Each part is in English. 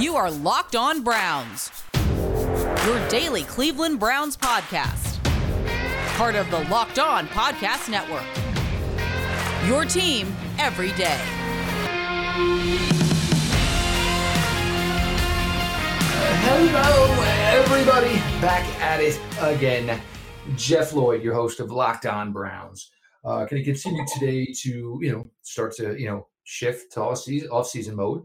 You are Locked On Browns, your daily Cleveland Browns podcast. Part of the Locked On Podcast Network. Your team every day. Hello, everybody. Back at it again. Jeff Lloyd, your host of Locked On Browns. Uh, going to continue today to, you know, start to, you know, shift to off season, off season mode.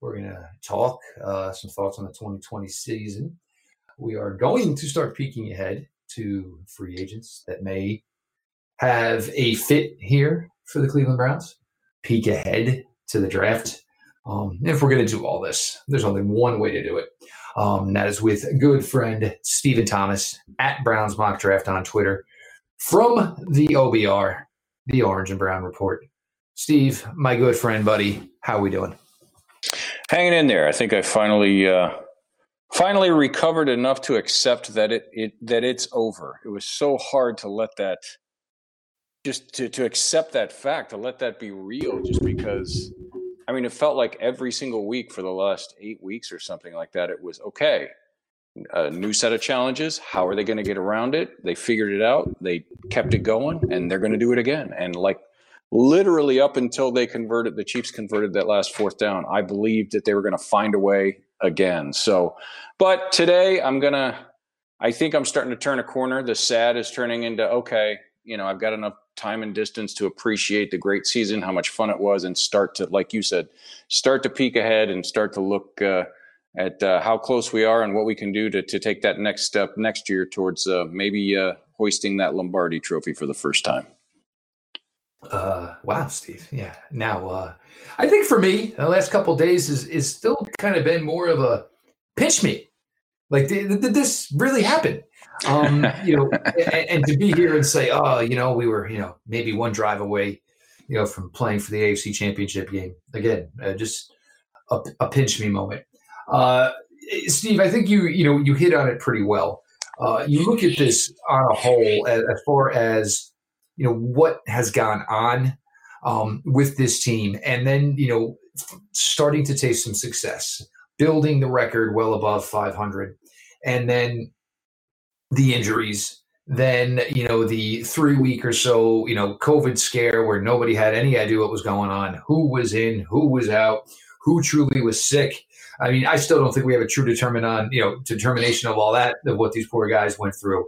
We're going to talk uh, some thoughts on the 2020 season. We are going to start peeking ahead to free agents that may have a fit here for the Cleveland Browns. Peek ahead to the draft. Um, if we're going to do all this, there's only one way to do it. Um, that is with good friend Stephen Thomas at Browns Mock Draft on Twitter from the OBR, the Orange and Brown Report. Steve, my good friend, buddy, how are we doing? Hanging in there. I think I finally uh, finally recovered enough to accept that it, it that it's over. It was so hard to let that just to, to accept that fact, to let that be real, just because I mean, it felt like every single week for the last eight weeks or something like that, it was okay. A new set of challenges. How are they going to get around it? They figured it out. They kept it going, and they're going to do it again. And like literally up until they converted, the Chiefs converted that last fourth down, I believed that they were going to find a way again. So, but today I'm going to, I think I'm starting to turn a corner. The sad is turning into, okay, you know, I've got enough time and distance to appreciate the great season, how much fun it was, and start to, like you said, start to peek ahead and start to look uh, at uh, how close we are and what we can do to, to take that next step next year towards uh, maybe uh, hoisting that Lombardi trophy for the first time. Uh, wow, Steve. Yeah. Now, uh, I think for me, the last couple days is is still kind of been more of a pinch me. Like, did, did this really happen? Um, you know, and, and, to be here and say, oh, you know, we were, you know, maybe one drive away, you know, from playing for the AFC Championship game again. Uh, just a, a, pinch me moment. Uh, Steve, I think you, you know, you hit on it pretty well. Uh, you look at this on a whole as, as far as you know what has gone on um, with this team, and then you know starting to taste some success, building the record well above 500, and then the injuries. Then you know the three week or so you know COVID scare where nobody had any idea what was going on, who was in, who was out, who truly was sick. I mean, I still don't think we have a true determine on you know determination of all that of what these poor guys went through.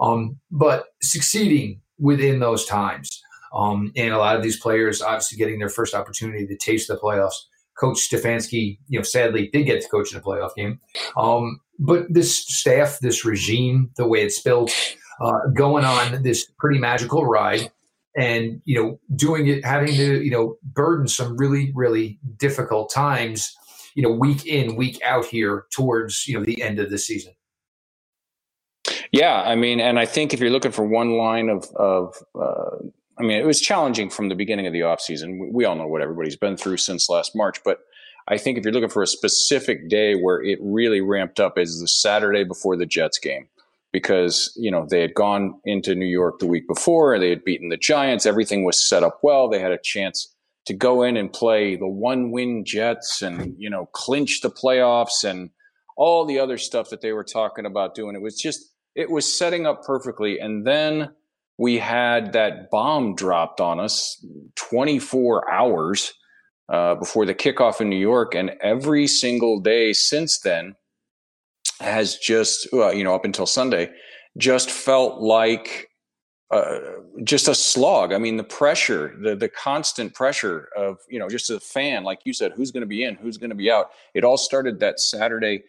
Um, but succeeding within those times. Um, and a lot of these players obviously getting their first opportunity to taste the playoffs. Coach Stefanski, you know, sadly did get to coach in a playoff game. Um, but this staff, this regime, the way it's built, uh, going on this pretty magical ride and, you know, doing it, having to, you know, burden some really, really difficult times, you know, week in, week out here towards, you know, the end of the season. Yeah, I mean, and I think if you're looking for one line of of uh, I mean, it was challenging from the beginning of the offseason. We all know what everybody's been through since last March, but I think if you're looking for a specific day where it really ramped up is the Saturday before the Jets game because, you know, they had gone into New York the week before, and they had beaten the Giants, everything was set up well, they had a chance to go in and play the one-win Jets and, you know, clinch the playoffs and all the other stuff that they were talking about doing. It was just it was setting up perfectly. And then we had that bomb dropped on us 24 hours uh, before the kickoff in New York. And every single day since then has just, uh, you know, up until Sunday, just felt like uh, just a slog. I mean, the pressure, the the constant pressure of you know, just a fan, like you said, who's going to be in, who's going to be out. It all started that Saturday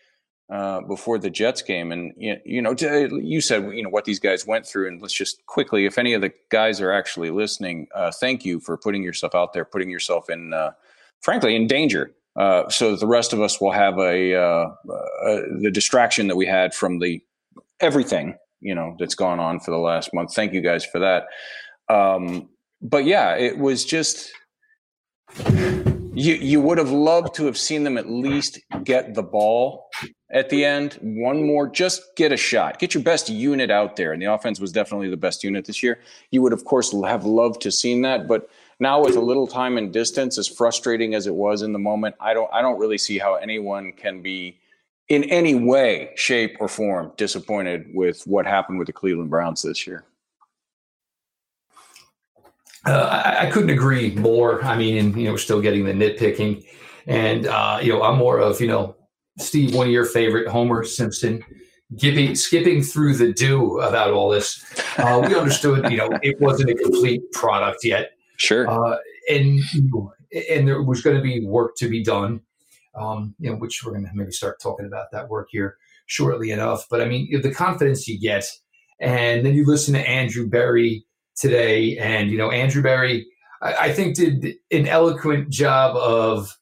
uh, before the Jets game, and you know, you said you know what these guys went through, and let's just quickly, if any of the guys are actually listening, uh, thank you for putting yourself out there, putting yourself in, uh, frankly, in danger, uh, so that the rest of us will have a, uh, the distraction that we had from the everything you know that's gone on for the last month. Thank you guys for that. Um, but yeah, it was just you you would have loved to have seen them at least get the ball at the end. One more, just get a shot, get your best unit out there. And the offense was definitely the best unit this year. You would, of course, have loved to seen that, but now with a little time and distance, as frustrating as it was in the moment, I don't I don't really see how anyone can be in any way, shape, or form disappointed with what happened with the Cleveland Browns this year. Uh, I, I, couldn't agree more. I mean, you know, we're still getting the nitpicking, and uh, you know, I'm more of you know, Steve, one of your favorite Homer Simpson, giving, skipping through the do about all this. Uh, we understood, you know, it wasn't a complete product yet. Sure. Uh, and and there was going to be work to be done, um, you know, which we're going to maybe start talking about that work here shortly enough. But I mean, the confidence you get, and then you listen to Andrew Berry today, and you know, Andrew Berry, I, I think did an eloquent job of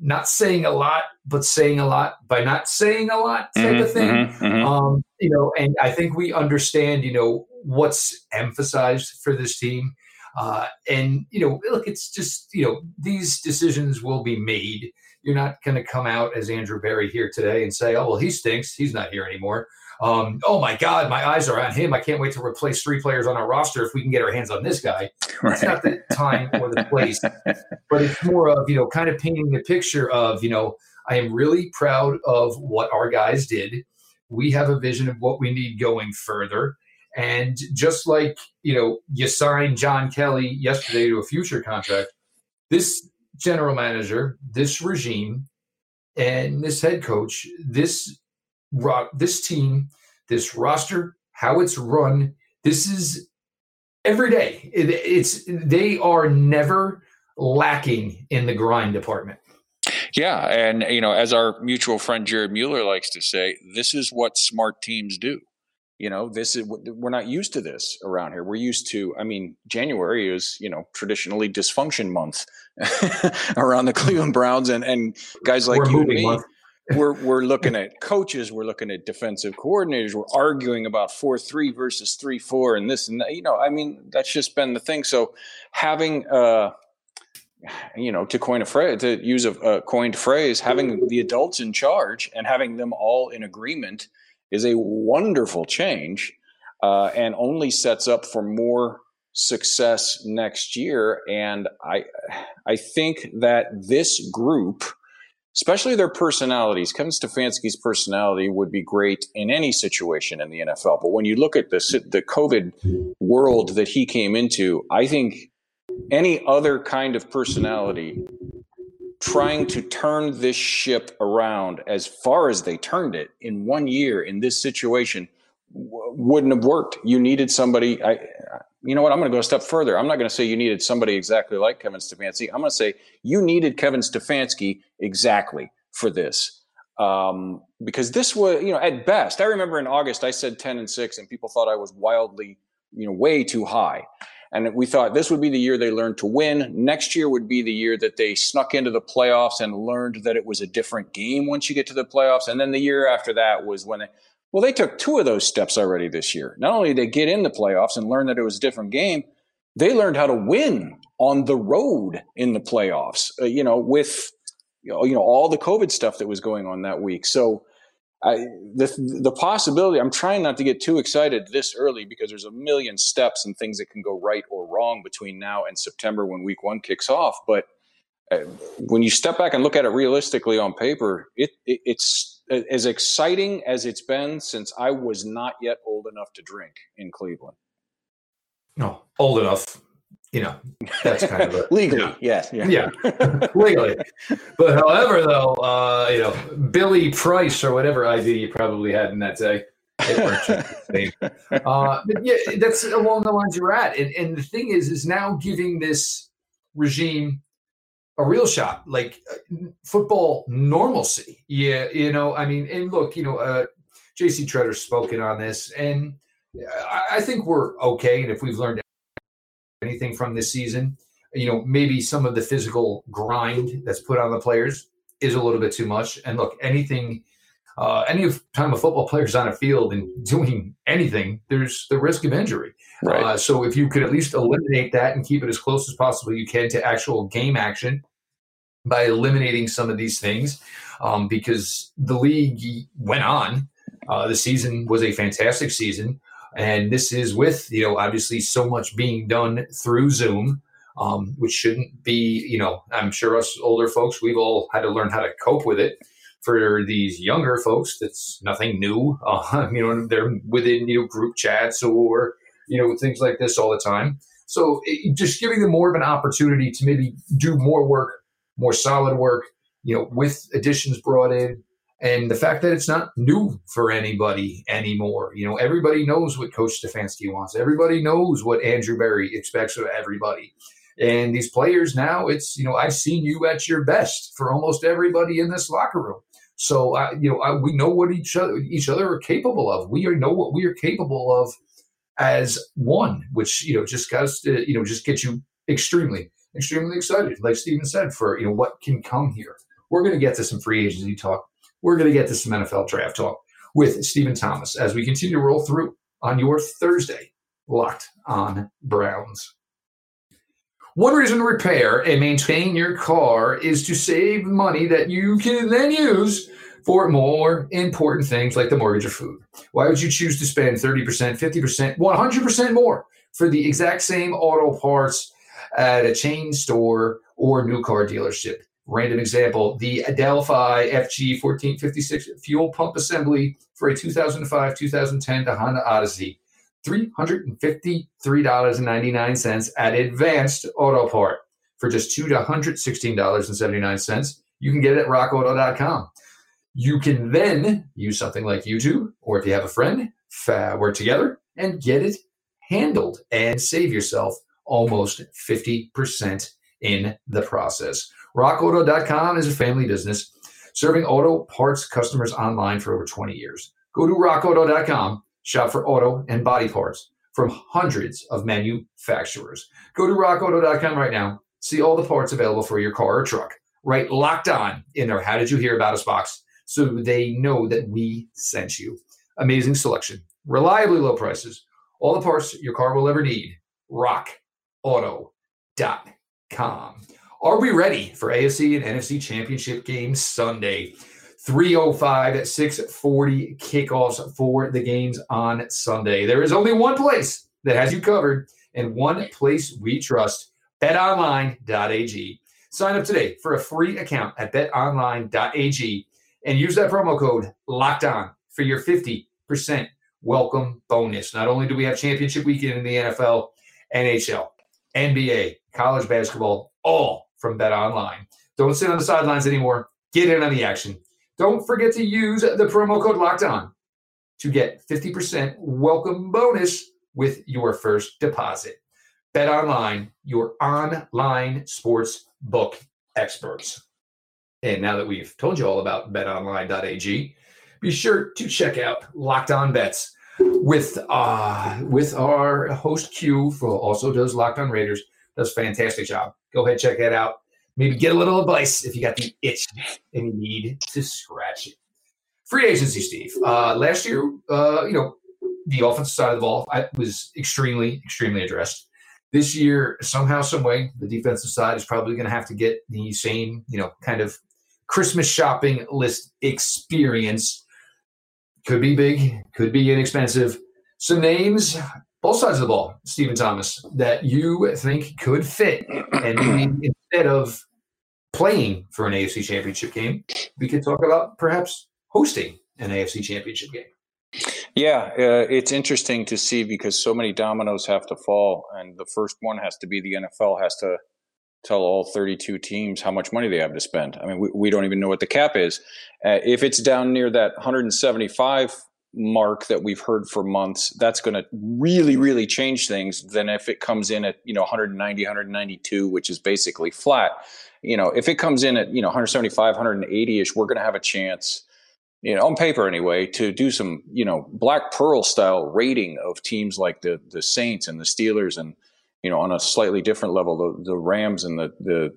not saying a lot, but saying a lot by not saying a lot type mm-hmm, of thing. Mm-hmm, mm-hmm. Um, you know, and I think we understand, you know, what's emphasized for this team. Uh, and you know, look, it's just you know these decisions will be made. You're not going to come out as Andrew Berry here today and say, "Oh well, he stinks. He's not here anymore." Um, oh my God, my eyes are on him. I can't wait to replace three players on our roster if we can get our hands on this guy. Right. It's not the time or the place, but it's more of you know, kind of painting the picture of you know, I am really proud of what our guys did. We have a vision of what we need going further. And just like, you know, you signed John Kelly yesterday to a future contract, this general manager, this regime, and this head coach, this this team, this roster, how it's run, this is every day. It, it's they are never lacking in the grind department. Yeah, and you know, as our mutual friend Jared Mueller likes to say, this is what smart teams do. You know this is we're not used to this around here. We're used to i mean january is you know traditionally dysfunction month around the cleveland browns and and guys like we're you and me we're we're looking at coaches we're looking at defensive coordinators we're arguing about 4-3 versus 3-4 and this and that you know i mean that's just been the thing. So having uh you know, to coin a phrase, to use a, a coined phrase, having the adults in charge and having them all in agreement is a wonderful change uh, and only sets up for more success next year. And I, I think that this group, especially their personalities, Kevin Stefanski's personality would be great in any situation in the NFL. But when you look at the the COVID world that he came into, I think any other kind of personality trying to turn this ship around as far as they turned it in one year in this situation w- wouldn't have worked. You needed somebody. I, you know what? I'm going to go a step further. I'm not going to say you needed somebody exactly like Kevin Stefanski. I'm going to say you needed Kevin Stefanski exactly for this. Um, because this was, you know, at best, I remember in August I said 10 and 6 and people thought I was wildly, you know, way too high. And we thought this would be the year they learned to win. Next year would be the year that they snuck into the playoffs and learned that it was a different game once you get to the playoffs. And then the year after that was when they, well, they took two of those steps already this year. Not only did they get in the playoffs and learn that it was a different game, they learned how to win on the road in the playoffs, uh, you know, with, you know, you know, all the COVID stuff that was going on that week. So, I, the the possibility. I'm trying not to get too excited this early because there's a million steps and things that can go right or wrong between now and September when Week One kicks off. But uh, when you step back and look at it realistically on paper, it, it, it's as exciting as it's been since I was not yet old enough to drink in Cleveland. No, old enough you know, that's kind of a, legally, yeah. yes, yeah, yeah, legally. But however, though, uh, you know, Billy Price or whatever ID you probably had in that day. uh, but yeah, that's along the lines you're at, and and the thing is, is now giving this regime a real shot, like uh, football normalcy. Yeah, you know, I mean, and look, you know, uh, J.C. Tretter's spoken on this, and I, I think we're okay. And if we've learned anything from this season. You know, maybe some of the physical grind that's put on the players is a little bit too much. And look, anything, uh, any time a football player's on a field and doing anything, there's the risk of injury. Right. Uh, so if you could at least eliminate that and keep it as close as possible you can to actual game action by eliminating some of these things, um, because the league went on. Uh, the season was a fantastic season. And this is with, you know, obviously so much being done through Zoom. um, which shouldn't be, you know, I'm sure us older folks, we've all had to learn how to cope with it. For these younger folks, that's nothing new. Uh, you know, they're within, you know, group chats or, you know, things like this all the time. So it, just giving them more of an opportunity to maybe do more work, more solid work, you know, with additions brought in, and the fact that it's not new for anybody anymore. You know, everybody knows what Coach Stefanski wants. Everybody knows what Andrew Berry expects of everybody. And these players now, it's you know, I've seen you at your best for almost everybody in this locker room. So uh, you know, I, we know what each other each other are capable of. We know what we are capable of as one, which you know just got us to you know just get you extremely extremely excited, like Steven said, for you know what can come here. We're going to get to some free agency talk. We're going to get to some NFL draft talk with Stephen Thomas as we continue to roll through on your Thursday, locked on Browns. One reason to repair and maintain your car is to save money that you can then use for more important things like the mortgage or food. Why would you choose to spend 30%, 50%, 100% more for the exact same auto parts at a chain store or new car dealership? Random example the Adelphi FG 1456 fuel pump assembly for a 2005 2010 to Honda Odyssey. $353.99 at Advanced Auto Part for just 2 to $116.79. You can get it at rockauto.com. You can then use something like YouTube, or if you have a friend, work together and get it handled and save yourself almost 50% in the process. RockAuto.com is a family business serving auto parts customers online for over 20 years. Go to RockAuto.com, shop for auto and body parts from hundreds of manufacturers. Go to RockAuto.com right now, see all the parts available for your car or truck. Right locked on in there. How did you hear about us box? So they know that we sent you. Amazing selection, reliably low prices, all the parts your car will ever need. RockAuto.com. Are we ready for AFC and NFC championship games Sunday? 305 at 640 kickoffs for the games on Sunday. There is only one place that has you covered and one place we trust betonline.ag. Sign up today for a free account at betonline.ag and use that promo code locked on for your 50% welcome bonus. Not only do we have championship weekend in the NFL, NHL, NBA, college basketball, all from Bet Online. Don't sit on the sidelines anymore. Get in on the action. Don't forget to use the promo code Locked On to get 50% welcome bonus with your first deposit. Bet Online, your online sports book experts. And now that we've told you all about betonline.ag, be sure to check out Locked On Bets with uh with our host Q who also does Locked On Raiders does fantastic job. Go ahead, check that out. Maybe get a little advice if you got the itch and you need to scratch it. Free agency, Steve. Uh, last year, uh, you know, the offensive side of the ball I, was extremely, extremely addressed. This year, somehow, some way, the defensive side is probably going to have to get the same, you know, kind of Christmas shopping list experience. Could be big, could be inexpensive. Some names both sides of the ball, Stephen Thomas, that you think could fit. And instead of playing for an AFC championship game, we could talk about perhaps hosting an AFC championship game. Yeah, uh, it's interesting to see because so many dominoes have to fall, and the first one has to be the NFL has to tell all 32 teams how much money they have to spend. I mean, we, we don't even know what the cap is. Uh, if it's down near that 175 mark that we've heard for months, that's going to really, really change things than if it comes in at, you know, 190, 192, which is basically flat. You know, if it comes in at, you know, 175, 180 ish, we're going to have a chance, you know, on paper anyway, to do some, you know, black pearl style rating of teams like the, the Saints and the Steelers and, you know, on a slightly different level, the, the Rams and the, the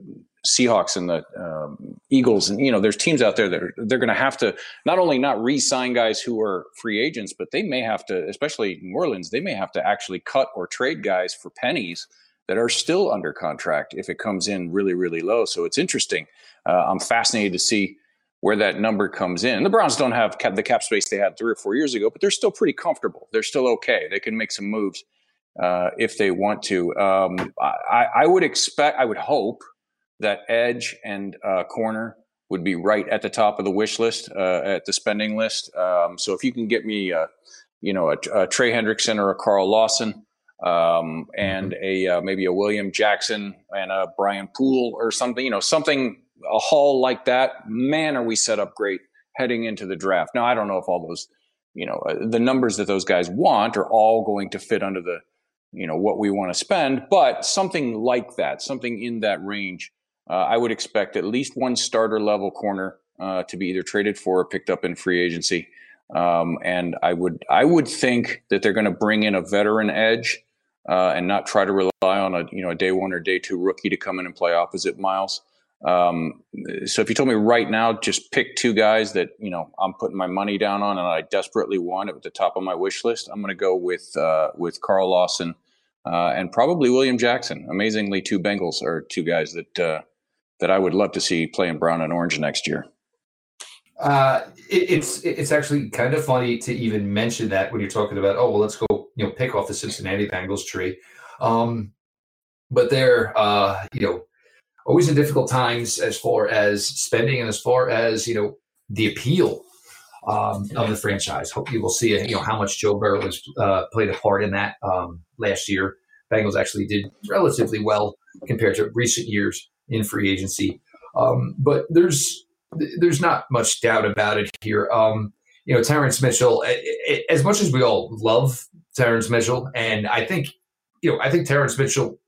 Seahawks and the um, Eagles, and you know, there's teams out there that are, they're going to have to not only not re-sign guys who are free agents, but they may have to, especially New Orleans, they may have to actually cut or trade guys for pennies that are still under contract if it comes in really, really low. So it's interesting. Uh, I'm fascinated to see where that number comes in. The Browns don't have cap, the cap space they had three or four years ago, but they're still pretty comfortable. They're still okay. They can make some moves uh, if they want to. Um, I, I, would expect, I would hope that edge and uh, corner would be right at the top of the wish list, uh, at the spending list. Um, so if you can get me, you know, a, a, Trey Hendrickson or a Carl Lawson. Um, and mm-hmm. a uh, maybe a William Jackson and a Brian Poole or something, you know, something a haul like that. Man, are we set up great heading into the draft? Now, I don't know if all those, you know, uh, the numbers that those guys want are all going to fit under the you know what we want to spend but something like that something in that range uh, i would expect at least one starter level corner uh, to be either traded for or picked up in free agency um, and i would i would think that they're going to bring in a veteran edge uh, and not try to rely on a you know a day one or day two rookie to come in and play opposite Myles um, so if you told me right now, just pick two guys that you know I'm putting my money down on, and I desperately want at the top of my wish list, I'm going to go with uh, with Carl Lawson uh, and probably William Jackson. Amazingly, two Bengals are two guys that uh, that I would love to see playing brown and orange next year. Uh, it, it's it's actually kind of funny to even mention that when you're talking about oh well let's go you know pick off the Cincinnati Bengals tree, um, but they're uh, you know always in difficult times as far as spending and as far as you know the appeal um, of the franchise. Hope you will see you know how much Joe Burrow has uh, played a part in that um, last year. Bengals actually did relatively well compared to recent years in free agency, um, but there's there's not much doubt about it here. Um, you know, Terrance Mitchell. As much as we all love Terrance Mitchell, and I think you know, I think Terrance Mitchell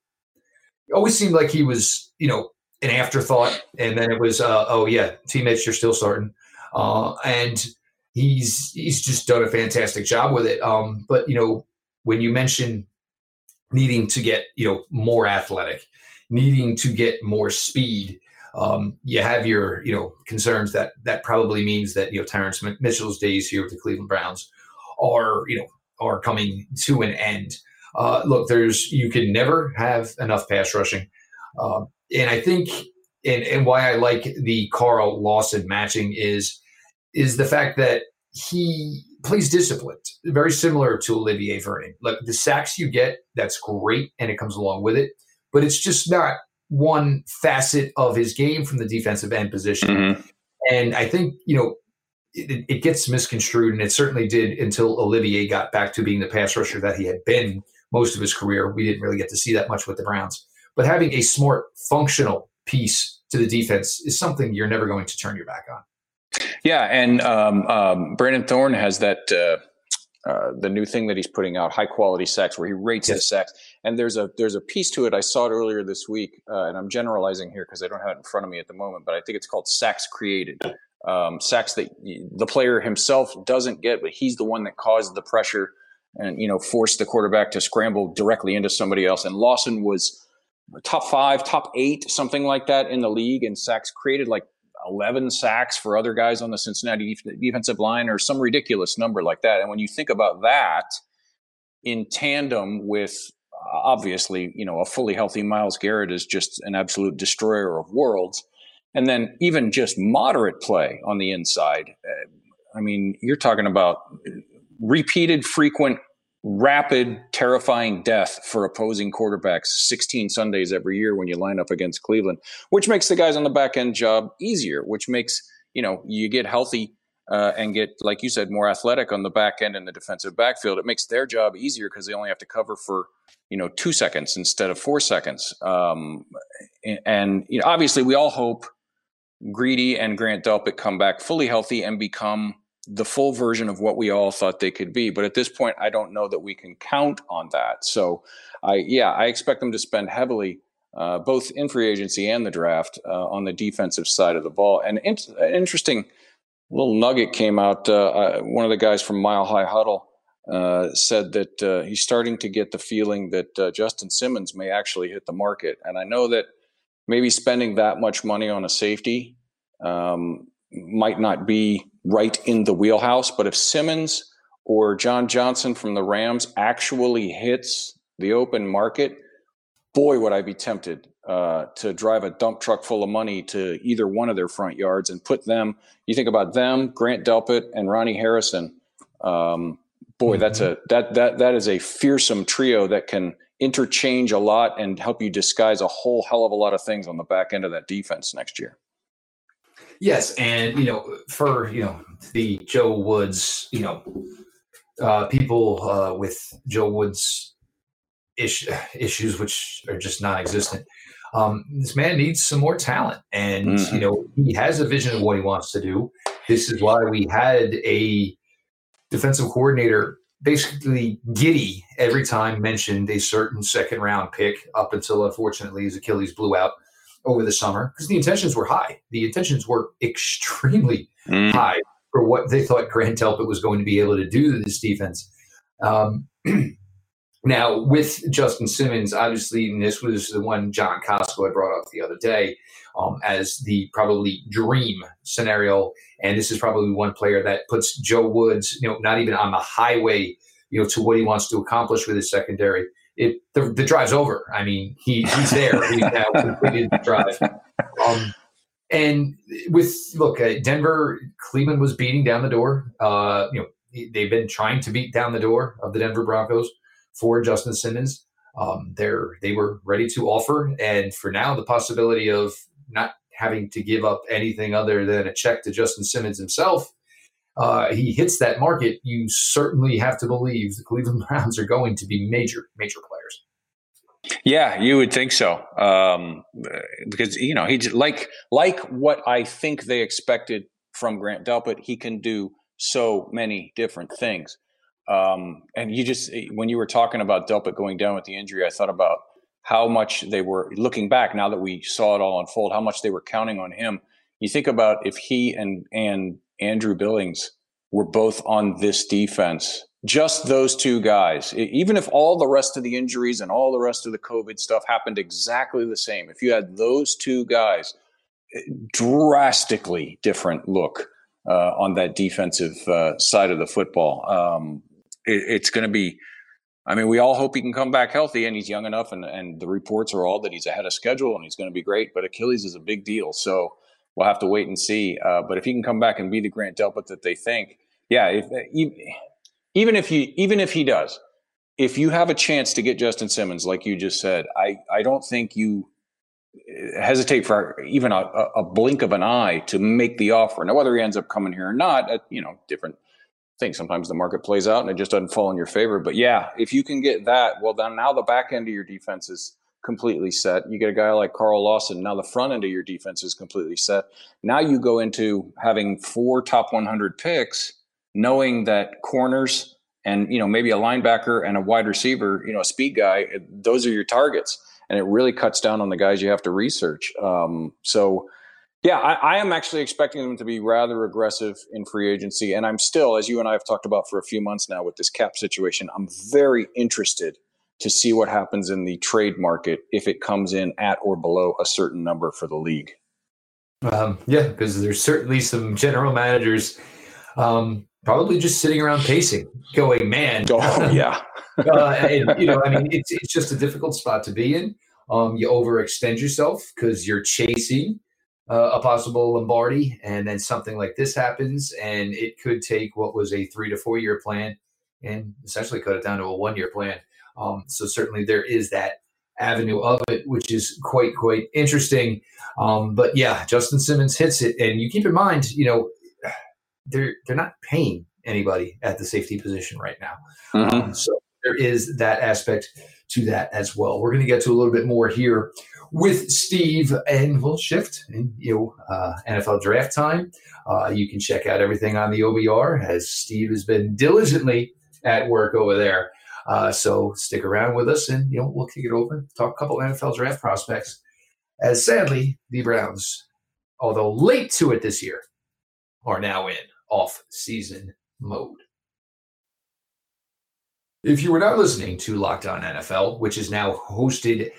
always seemed like he was, you know, an afterthought. And then it was, uh, oh yeah, T Mitch, you're still starting. Uh, and he's he's just done a fantastic job with it. Um, but you know, when you mention needing to get you know more athletic, needing to get more speed, um, you have your you know concerns that that probably means that you know Terrance Mitchell's days here with the Cleveland Browns are you know are coming to an end. Uh, look, there's you can never have enough pass rushing, uh, and I think and, and why I like the Carl Lawson matching is is the fact that he plays disciplined, very similar to Olivier Vernon. Like the sacks you get, that's great, and it comes along with it, but it's just not one facet of his game from the defensive end position. Mm-hmm. And I think you know it, it, gets misconstrued, and it certainly did until Olivier got back to being the pass rusher that he had been most of his career. We didn't really get to see that much with the Browns. But having a smart, functional piece to the defense is something you're never going to turn your back on. Yeah, and um, um, Brandon Thorn has that uh, uh, the new thing that he's putting out, high quality sacks, where he rates yes. the sacks. And there's a there's a piece to it. I saw it earlier this week, uh, and I'm generalizing here because I don't have it in front of me at the moment. But I think it's called sacks created. Um, sacks that the player himself doesn't get, but he's the one that caused the pressure and you know forced the quarterback to scramble directly into somebody else. And Lawson was top five, top eight, something like that in the league, and sacks created like 11 sacks for other guys on the Cincinnati defensive line or some ridiculous number like that. And when you think about that in tandem with obviously, you know, a fully healthy Myles Garrett is just an absolute destroyer of worlds. And then even just moderate play on the inside. Uh, I mean, you're talking about repeated, frequent rapid, terrifying death for opposing quarterbacks 16 Sundays every year when you line up against Cleveland, which makes the guys on the back end job easier, which makes, you know, you get healthy uh, and get, like you said, more athletic on the back end in the defensive backfield. It makes their job easier because they only have to cover for, you know, two seconds instead of four seconds. Um, and, you know, obviously we all hope Greedy and Grant Delpit come back fully healthy and become the full version of what we all thought they could be. But at this point, I don't know that we can count on that. So, I yeah, I expect them to spend heavily, uh, both in free agency and the draft, uh, on the defensive side of the ball. And in- interesting little nugget came out. Uh, uh one of the guys from Mile High Huddle uh, said that uh, he's starting to get the feeling that Justin Simmons may actually hit the market. And I know that maybe spending that much money on a safety um, might not be right in the wheelhouse. But if Simmons or John Johnson from the Rams actually hits the open market, boy, would I be tempted uh, to drive a dump truck full of money to either one of their front yards and put them. You think about them, Grant Delpit and Ronnie Harrison. Um, boy, mm-hmm. that's a that that that is a fearsome trio that can interchange a lot and help you disguise a whole hell of a lot of things on the back end of that defense next year. Yes, and you know, for you know the Joe Woods, you know, uh, people uh, with Joe Woods ish, issues, which are just non-existent. Um, this man needs some more talent, and mm-hmm. you know he has a vision of what he wants to do. This is why we had a defensive coordinator basically giddy every time mentioned a certain second round pick up until unfortunately his Achilles blew out over the summer because the intentions were high. The intentions were extremely mm. high for what they thought Grant Delpit was going to be able to do to this defense. Um, now, with Justin Simmons, obviously, and this was the one John Costco had brought up the other day um, as the probably dream scenario. And this is probably one player that puts Joe Woods, you know, not even on the highway, you know, to what he wants to accomplish with his secondary. It the, the drive's over. I mean, he, he's there. He's now completed the drive. Um, and with look, uh, Denver, Cleveland was beating down the door. Uh, you know, they've been trying to beat down the door of the Denver Broncos for Justin Simmons. Um, they're they were ready to offer, and for now, the possibility of not having to give up anything other than a check to Justin Simmons himself, uh, he hits that market, you certainly have to believe the Cleveland Browns are going to be major, major players. Yeah, you would think so, um, because you know he's like like what I think they expected from Grant Delpit. He can do so many different things, um, and you just when you were talking about Delpit going down with the injury, I thought about how much they were looking back now that we saw it all unfold, how much they were counting on him. You think about if he and and Andrew Billings were both on this defense, just those two guys, even if all the rest of the injuries and all the rest of the COVID stuff happened exactly the same, if you had those two guys, eh, drastically different look uh, on that defensive uh, side of the football. Um, it, it's going to be I mean, we all hope he can come back healthy, and he's young enough, and, and the reports are all that he's ahead of schedule and he's going to be great. But Achilles is a big deal, so we'll have to wait and see. Uh, but if he can come back and be the Grant Delpit that they think, yeah, if, even if he even if he does, if you have a chance to get Justin Simmons, like you just said, I I don't think you uh, hesitate for even a, a blink of an eye to make the offer. Now, whether he ends up coming here or not, you know, different sometimes the market plays out and it just doesn't fall in your favor. But yeah, if you can get that, well, then now the back end of your defense is completely set. You get a guy like Carl Lawson. Now the front end of your defense is completely set. Now you go into having four top 100 picks, knowing that corners and you know maybe a linebacker and a wide receiver, you know, a speed guy, those are your targets, and it really cuts down on the guys you have to research. Um, so yeah, I, I, am actually expecting them to be rather aggressive in free agency. And I'm still, as you and I have talked about for a few months now with this cap situation, I'm very interested to see what happens in the trade market if it comes in at or below a certain number for the league. Um, yeah, because there's certainly some general managers um, probably just sitting around pacing, going, man. Oh, yeah. uh, and, you know, I mean, it's, it's just a difficult spot to be in. Um, you overextend yourself because you're chasing uh, a possible Lombardi, and then something like this happens, and it could take what was a three to four year plan and essentially cut it down to a one year plan. Um, so certainly there is that avenue of it, which is quite quite interesting. Um, but yeah, Justin Simmons hits it, and you keep in mind, you know, they're they're not paying anybody at the safety position right now. Mm-hmm. Um, so there is that aspect to that as well. We're going to get to a little bit more here with Steve, and we'll shift in you know uh, NFL draft time. Uh, you can check out everything on the OBR as Steve has been diligently at work over there. Uh, so stick around with us, and you know we'll kick it over, talk a couple NFL draft prospects. As sadly, the Browns, although late to it this year, are now in off-season mode. If you were not listening to Locked On NFL, which is now hosted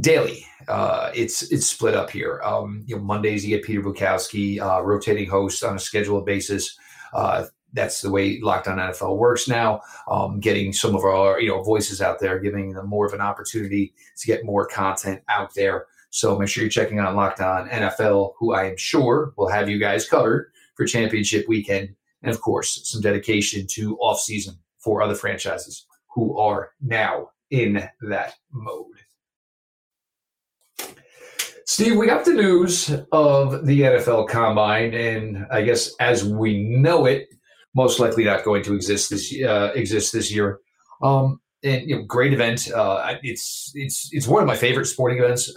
daily. Uh, it's it's split up here. Um, you know, Mondays you get Peter Bukowski, uh, rotating host on a scheduled basis. Uh, that's the way Locked On NFL works now. Um, getting some of our you know voices out there, giving them more of an opportunity to get more content out there. So make sure you're checking out Locked On NFL, who I am sure will have you guys covered for championship weekend and of course, some dedication to offseason for other franchises who are now in that mode. Steve, we got the news of the NFL Combine, and I guess as we know it, most likely not going to exist this uh, exist this year. Um, and you know, great event. Uh, it's it's it's one of my favorite sporting events.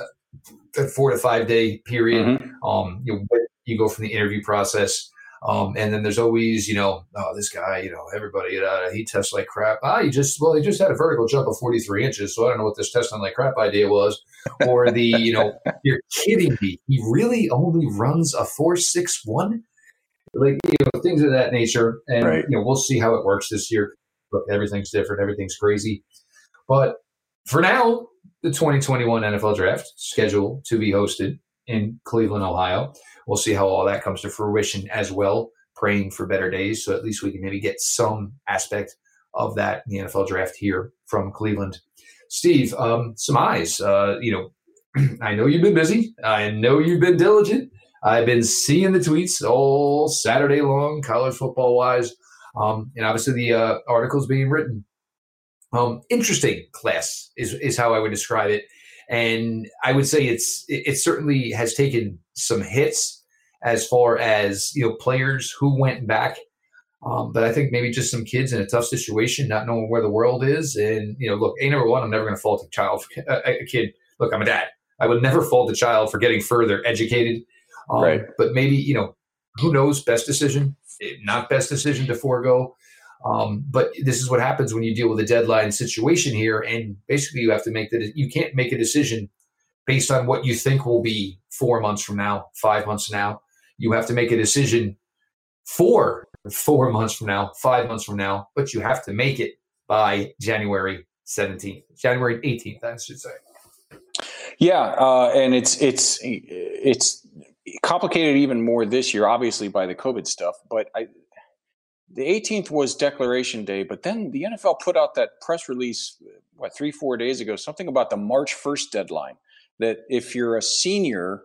A four to five day period. Mm-hmm. Um, you know, you go from the interview process um, and then there's always, you know, oh, this guy, you know, everybody, uh, he tests like crap. Ah, he just, well, he just had a vertical jump of 43 inches. So I don't know what this testing like crap idea was. Or the, you know, you're kidding me. He really only runs a 461? Like, you know, things of that nature. And, right. you know, we'll see how it works this year. But everything's different, everything's crazy. But for now, the 2021 NFL draft scheduled to be hosted in Cleveland, Ohio we'll see how all that comes to fruition as well. Praying for better days, so at least we can maybe get some aspect of that in the NFL draft here from Cleveland. Steve, um, some eyes. Uh, you know, I know you've been busy. I know you've been diligent. I've been seeing the tweets all Saturday long, college football wise, um, and obviously the uh, articles being written. Um, interesting class is is how I would describe it, and I would say it's it, it certainly has taken some hits as far as you know players who went back. Um, but I think maybe just some kids in a tough situation, not knowing where the world is, and you know, look, a number one, I'm never going to fault a child, a, a, kid. Look, I'm a dad. I would never fault a child for getting further educated. Um, right. But maybe you know, who knows? Best decision, not best decision to forego. Um, but this is what happens when you deal with a deadline situation here, and basically you have to make that. You can't make a decision based on what you think will be four months from now, five months from now. You have to make a decision for four months from now, five months from now, but you have to make it by January 17th, January 18th, I should say. Yeah, uh, and it's it's it's complicated even more this year, obviously by the COVID stuff. But I, the 18th was Declaration Day, but then the NFL put out that press release what three four days ago, something about the March 1st deadline that if you're a senior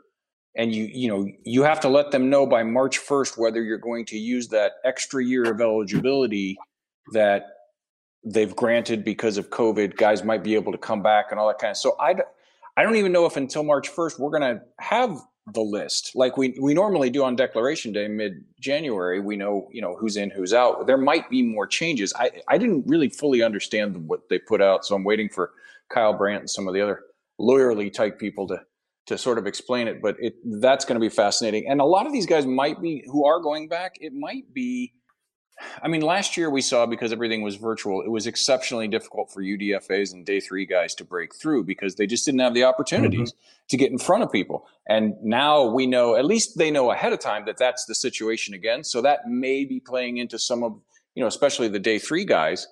and you you know you have to let them know by March 1st whether you're going to use that extra year of eligibility that they've granted because of COVID. Guys might be able to come back and all that kind of. So I I don't even know if until March 1st we're going to have the list like we we normally do on Declaration Day mid January. We know you know who's in, who's out. There might be more changes. I I didn't really fully understand what they put out, so I'm waiting for Kyle Brandt and some of the other lawyerly type people to to sort of explain it. But it that's going to be fascinating. And a lot of these guys might be who are going back. It might be. I mean, last year we saw because everything was virtual, it was exceptionally difficult for UDFA's and day three guys to break through because they just didn't have the opportunities mm-hmm. to get in front of people. And now we know, at least they know ahead of time that that's the situation again. So that may be playing into some of, you know, especially the day three guys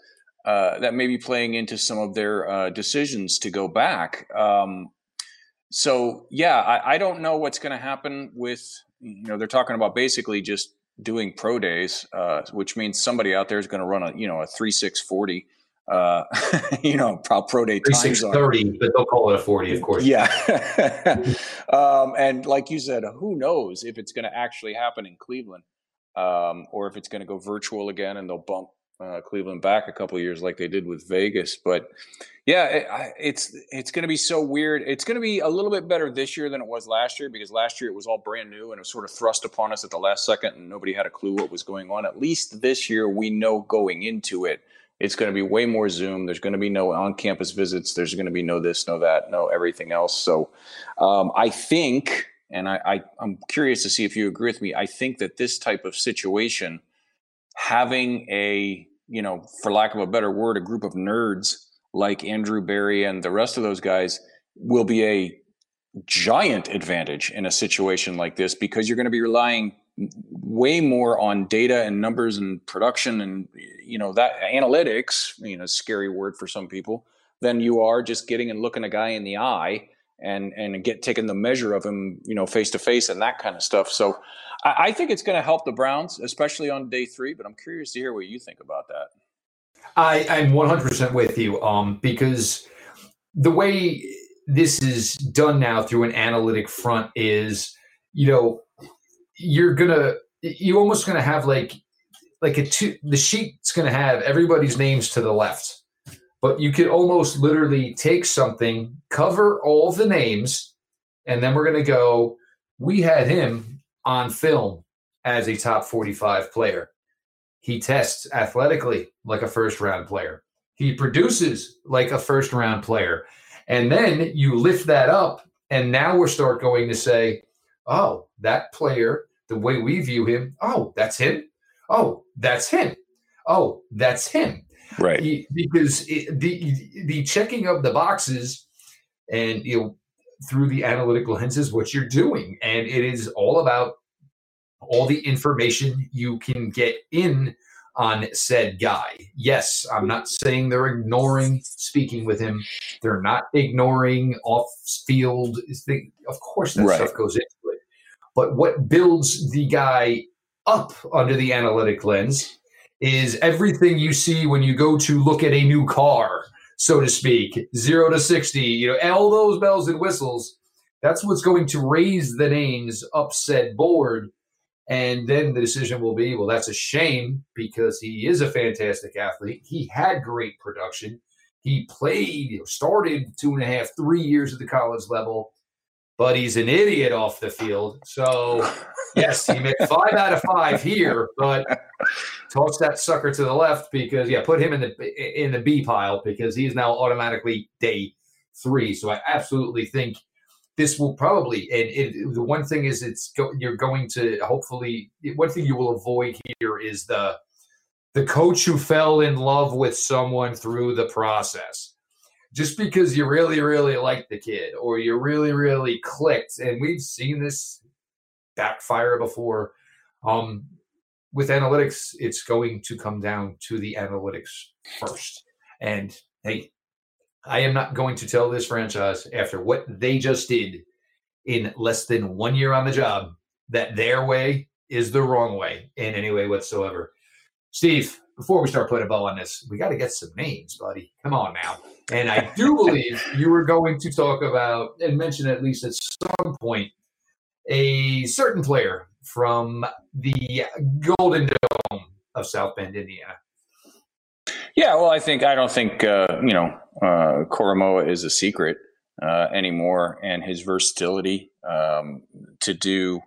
uh, that may be playing into some of their uh, decisions to go back. Um, so yeah, I, I, don't know what's going to happen with you know they're talking about basically just doing pro days, uh, which means somebody out there is going to run a you know a three six forty. Uh, you know, pro, pro day time zone. thirty, but they'll call it a forty, of course. Yeah, um, and like you said, who knows if it's going to actually happen in Cleveland, um, or if it's going to go virtual again, and they'll bump uh, Cleveland back a couple years like they did with Vegas. But yeah, it, it's it's going to be so weird. It's going to be a little bit better this year than it was last year because last year it was all brand new and it was sort of thrust upon us at the last second and nobody had a clue what was going on. At least this year we know going into it. It's going to be way more Zoom. There's going to be no on-campus visits. There's going to be no this, no that, no everything else. So um, I think, and I, I I'm curious to see if you agree with me. I think that this type of situation having a you know for lack of a better word a group of nerds like andrew berry and the rest of those guys will be a giant advantage in a situation like this because you're going to be relying way more on data and numbers and production and you know that analytics you know scary word for some people than you are just getting and looking a guy in the eye and and get taking the measure of him you know face to face and that kind of stuff so I, I think it's going to help the Browns, especially on day three. But I'm curious to hear what you think about that. I, I'm 100% with you um, because the way this is done now through an analytic front is, you know, you're gonna, you're almost gonna have like like a two, the sheet's to have everybody's names to the left, but you could almost literally take something, cover all the names, and then we're going to go. We had him on film as a top 45 player. He tests athletically like a first round player. He produces like a first round player. And then you lift that up, and now we're start going to say, oh, that player, the way we view him, oh, that's him. Oh, that's him. Oh, that's him. Right. He, because it, the the checking of the boxes and you know through the analytical lenses what you're doing and it is all about all the information you can get in on said guy. Yes, I'm not saying they're ignoring speaking with him. They're not ignoring off field. Of course, that right. stuff goes into it. But what builds the guy up under the analytic lens is everything you see when you go to look at a new car, so to speak, zero to 60, you know, all those bells and whistles. That's what's going to raise the names up said board and then the decision will be, well, that's a shame because he is a fantastic athlete. He had great production. He played, started two and a half, three years at the college level, but he's an idiot off the field. So, yes, he made five out of five here, but toss that sucker to the left because, yeah, put him in the in the B pile because he's now automatically day three. So I absolutely think this will probably and it, the one thing is it's go, you're going to hopefully one thing you will avoid here is the the coach who fell in love with someone through the process just because you really really like the kid or you really really clicked and we've seen this backfire before um with analytics it's going to come down to the analytics first and hey I am not going to tell this franchise after what they just did in less than one year on the job that their way is the wrong way in any way whatsoever. Steve, before we start putting a bow on this, we got to get some names, buddy. Come on now. And I do believe you were going to talk about and mention at least at some point a certain player from the Golden Dome of South Bend, Indiana. Yeah, well, I think I don't think uh, you know uh, Koramoah is a secret uh, anymore, and his versatility um, to do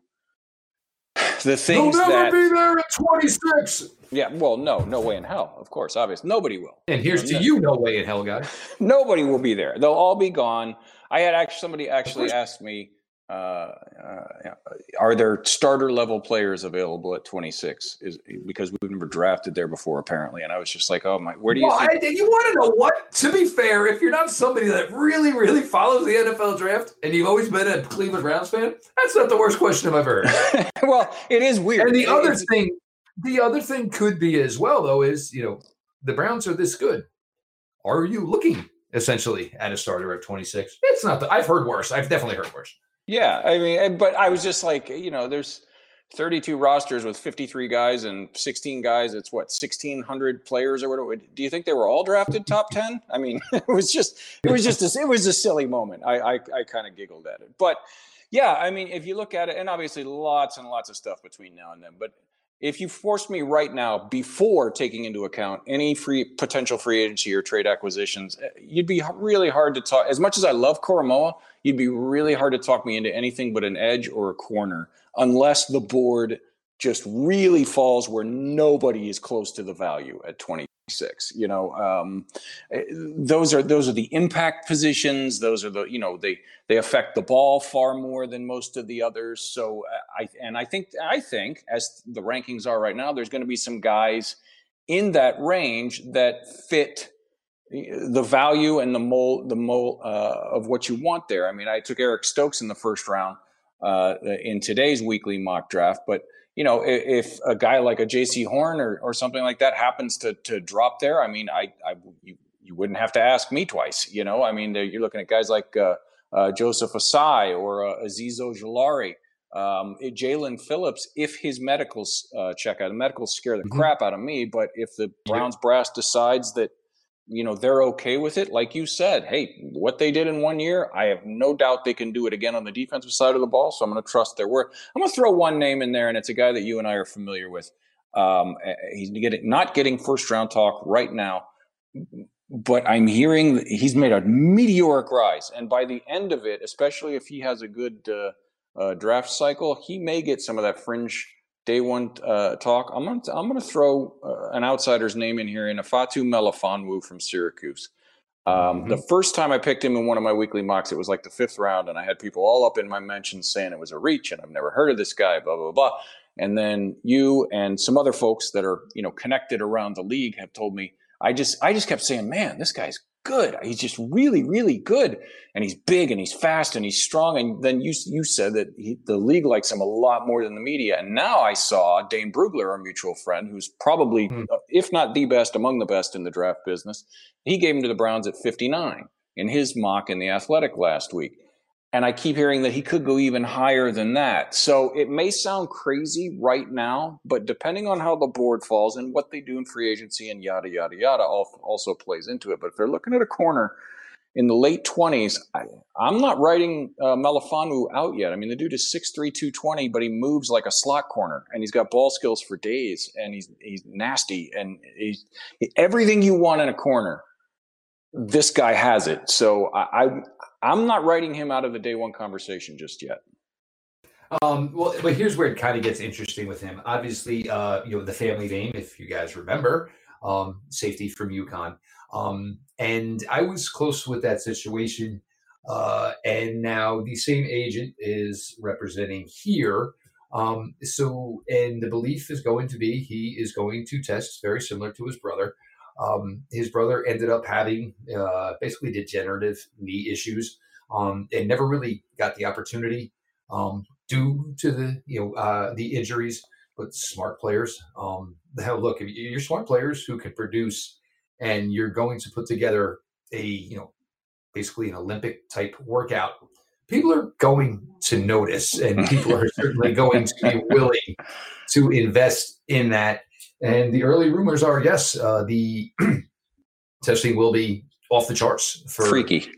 the things He'll never that be there at 26. Yeah, well, no, no way in hell. Of course, obvious. Nobody will. And here's to you, no way in hell, guys. Nobody will be there. They'll all be gone. I had actually somebody actually asked me uh, uh, are there starter level players available at 26? Is because we've never drafted there before, apparently. And I was just like, oh my, where do you? Well, I, you want to know what? To be fair, if you're not somebody that really, really follows the NFL draft and you've always been a Cleveland Browns fan, that's not the worst question I've ever heard. well, it is weird. And the other thing, the other thing could be as well, though, is you know the Browns are this good. Are you looking essentially at a starter at 26? It's not. The, I've heard worse. I've definitely heard worse. Yeah, I mean, but I was just like, you know, there's 32 rosters with 53 guys and 16 guys. It's what 1,600 players or whatever. Do you think they were all drafted top 10? I mean, it was just, it was just, a, it was a silly moment. I, I, I kind of giggled at it, but yeah, I mean, if you look at it, and obviously lots and lots of stuff between now and then, but if you forced me right now before taking into account any free potential free agency or trade acquisitions eh, you'd be really hard to talk as much as i love Koramoah, you'd be really hard to talk me into anything but an edge or a corner unless the board just really falls where nobody is close to the value at 20 six. You know, um, eh, those are those are the impact positions. Those are the you know they they affect the ball far more than most of the others. So uh, I and I think I think as the rankings are right now, there's going to be some guys in that range that fit the value and the mold the mold uh, of what you want there. I mean, I took Eric Stokes in the first round uh, in today's weekly mock draft, but you know, if, if, a guy like a Jaycee Horn or, or something like that happens to to drop there, I mean, I, I you, you wouldn't have to ask me twice. You know, I mean, you're looking at guys like uh, uh, Joseph Ossai or uh, Azeez Ojulari, um, Jaelan Phillips. If his medicals uh, check out, the medicals scare the mm-hmm. crap out of me. But if the Browns brass decides that you know they're okay with it. Like you said hey what they did in one year i have no doubt they can do it again on the defensive side of the ball so i'm going to trust their work i'm going to throw one name in there and it's a guy that you and i are familiar with. Um, he's getting not getting first round talk right now, but I'm hearing he's made a meteoric rise, and by the end of it, especially if he has a good uh, uh, draft cycle, he may get some of that fringe day one uh, talk. I'm gonna I'm gonna throw uh, an outsider's name in here, in Ifeatu Melifonwu from Syracuse. Um, mm-hmm. The first time I picked him in one of my weekly mocks, it was like the fifth round, and I had people all up in my mentions saying it was a reach, and I've never heard of this guy, blah blah blah. And then you and some other folks that are you know connected around the league have told me I just I just kept saying, man, this guy's good. He's just really, really good, and he's big and he's fast and he's strong. And then you you said that he, the league likes him a lot more than the media. And now I saw Dane Brugler, our mutual friend, who's probably, mm. if not the best, among the best in the draft business. He gave him to the Browns at 59 in his mock in the Athletic last week. And I keep hearing that he could go even higher than that. So it may sound crazy right now, but depending on how the board falls and what they do in free agency and yada, yada, yada also plays into it. But if they're looking at a corner in the late 20s, I, am not writing uh, Melifonwu out yet. I mean, the dude is 6'3, 220, but he moves like a slot corner and he's got ball skills for days and he's, he's nasty and he's everything you want in a corner this guy has it. So I, I, I'm not writing him out of the day one conversation just yet. Um, well, but here's where it kind of gets interesting with him. Obviously, uh, you know, the family name, if you guys remember, um, safety from UConn. Um, and I was close with that situation. Uh, and now the same agent is representing here. Um, so, and the belief is going to be he is going to test very similar to his brother. Um, his brother ended up having uh, basically degenerative knee issues um, and never really got the opportunity um, due to the you know uh, the injuries. But smart players, um, hell, look, if you're smart players who can produce, and you're going to put together a you know basically an Olympic type workout, people are going to notice, and people are certainly going to be willing to invest in that and the early rumors are yes, uh, the testing will be off the charts for freaky.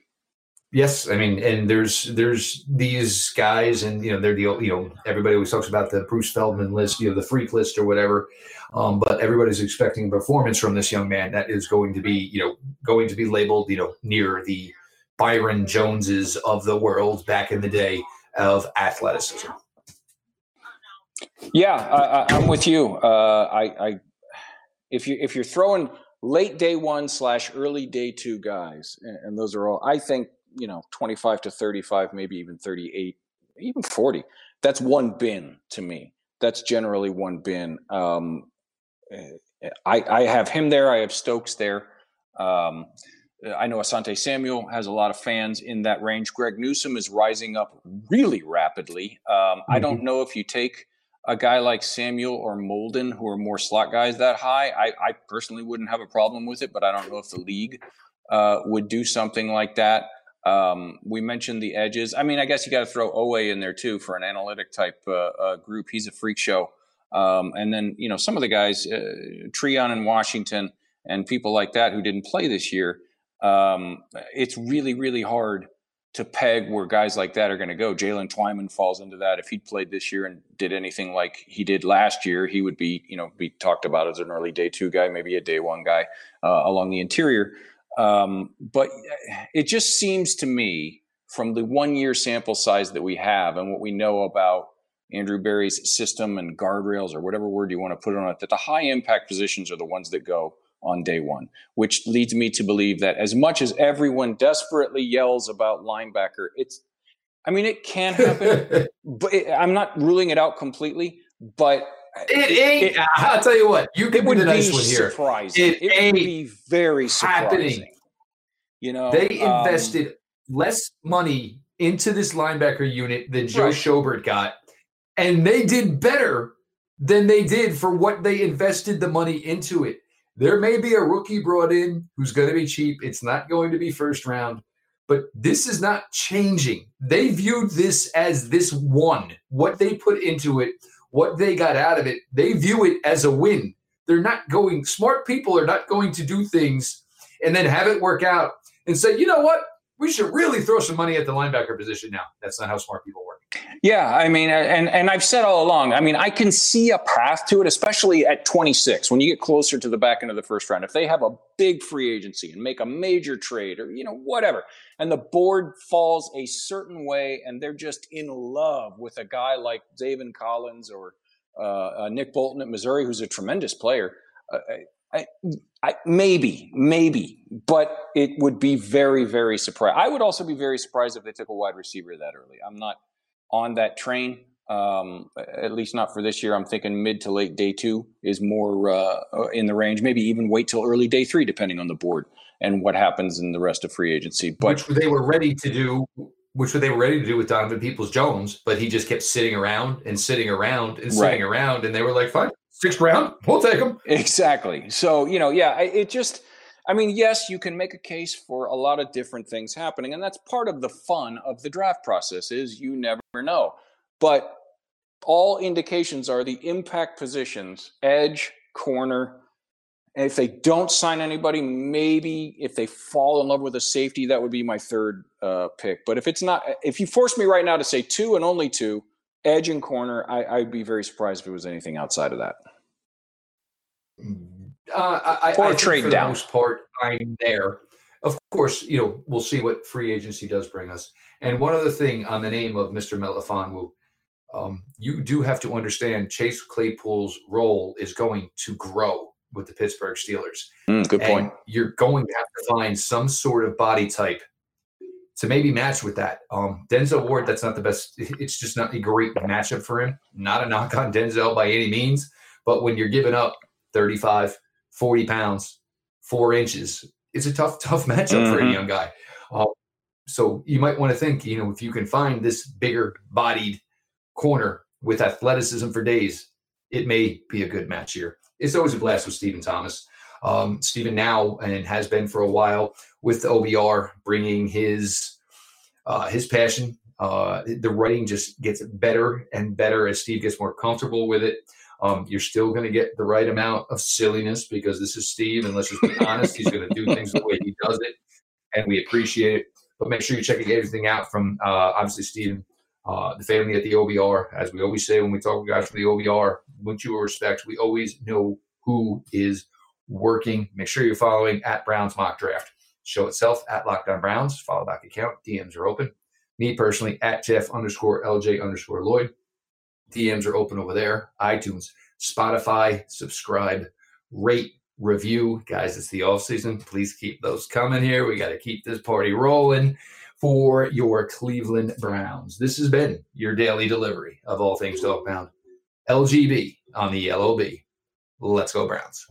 Yes, I mean, and there's there's these guys, and you know they're the you know everybody always talks about the Bruce Feldman list, you know the freak list or whatever, um, but everybody's expecting a performance from this young man that is going to be you know going to be labeled you know near the Byron Joneses of the world back in the day of athleticism. Yeah, I, am with you. Uh, I, I, if you if you're throwing late day one slash early day two guys, and, and those are all, I think you know, 25 to 35, maybe even 38, even 40. That's one bin to me. That's generally one bin. Um, I, I have him there. I have Stokes there. Um, I know Asante Samuel has a lot of fans in that range. Greg Newsome is rising up really rapidly. Um, mm-hmm. I don't mm-hmm. know if you take a guy like Samuel or Molden, who are more slot guys that high, I, I personally wouldn't have a problem with it, but I don't know if the league uh, would do something like that. Um, we mentioned the edges. I mean, I guess you got to throw Owe in there too for an analytic type uh, uh, group. He's a freak show. Um, and then, you know, some of the guys, uh, Treon in Washington and people like that who didn't play this year, um, it's really, really hard to peg where guys like that are going to go. Jaylen Twyman falls into that. If he'd played this year and did anything like he did last year, he would be, you know, be talked about as an early day two guy, maybe a day one guy uh, along the interior. Um, but it just seems to me from the one year sample size that we have and what we know about Andrew Berry's system and guardrails or whatever word you want to put on it, that the high impact positions are the ones that go on day one, which leads me to believe that as much as everyone desperately yells about linebacker, it's, I mean, it can happen, but it, I'm not ruling it out completely, but it ain't. It, I'll tell you what, you can be the nice one here. Surprising. It, it ain't would be very surprising. Happening. You know, they um, invested um, less money into this linebacker unit than Joe right. Schobert got, and they did better than they did for what they invested the money into it. There may be a rookie brought in who's going to be cheap. It's not going to be first round, but this is not changing. They viewed this as this one, what they put into it, what they got out of it. They view it as a win. They're not going, smart people are not going to do things and then have it work out and say, you know what? We should really throw some money at the linebacker position now. That's not how smart people work. Yeah, I mean, and and I've said all along. I mean, I can see a path to it, especially at 26 when you get closer to the back end of the first round. If they have a big free agency and make a major trade, or you know whatever, and the board falls a certain way, and they're just in love with a guy like Zaven Collins or uh, uh, Nick Bolton at Missouri, who's a tremendous player. Uh, I, I, maybe, maybe, but it would be very, very surprised. I would also be very surprised if they took a wide receiver that early. I'm not on that train. Um, at least not for this year. I'm thinking mid to late day two is more uh, in the range. Maybe even wait till early day three, depending on the board and what happens in the rest of free agency. But which they were ready to do, which they were ready to do with Donovan Peoples Jones, but he just kept sitting around and sitting around and sitting right. around, and they were like, "Fine, sixth round, we'll take him." Exactly. So you know, yeah, it just I mean, yes, you can make a case for a lot of different things happening, and that's part of the fun of the draft process is you never know. But all indications are the impact positions, edge, corner. And if they don't sign anybody, maybe if they fall in love with a safety, that would be my third uh, pick. But if it's not, if you force me right now to say two and only two, edge and corner, I, I'd be very surprised if it was anything outside of that. Mm. Uh, I, or I trade for down. the most part, I'm there. Of course, you know we'll see what free agency does bring us. And one other thing on the name of Mr. Melifonwu, um, you do have to understand Chase Claypool's role is going to grow with the Pittsburgh Steelers. Mm, good point. you're going to have to find some sort of body type to maybe match with that. Um, Denzel Ward, that's not the best. It's just not a great matchup for him. Not a knock on Denzel by any means, but when you're giving up 35, 40 pounds, four inches. It's a tough, tough matchup mm-hmm. for a mm-hmm. young guy. Uh, so you might want to think, you know, if you can find this bigger bodied corner with athleticism for days, it may be a good match here. It's always a blast with Stephen Thomas. Um, Stephen now and has been for a while with the OBR, bringing his uh, his passion. Uh, the writing just gets better and better as Steve gets more comfortable with it. Um, you're still going to get the right amount of silliness because this is Steve, and let's just be honest, he's going to do things the way he does it, and we appreciate it. But make sure you check everything out from uh, obviously Stephen, uh, the family at the OBR. As we always say when we talk to guys from the OBR, with you respect, we always know who is working. Make sure you're following at Browns Mock Draft. Show itself at Lockdown Browns. Follow back account. DMs are open. Me personally at Jeff underscore LJ underscore Lloyd. DMs are open over there. iTunes, Spotify, subscribe, rate, review. Guys, it's the off season. Please keep those coming here. We got to keep this party rolling for your Cleveland Browns. This has been your daily delivery of all things dog pound. LGB on the LOB. Let's go Browns.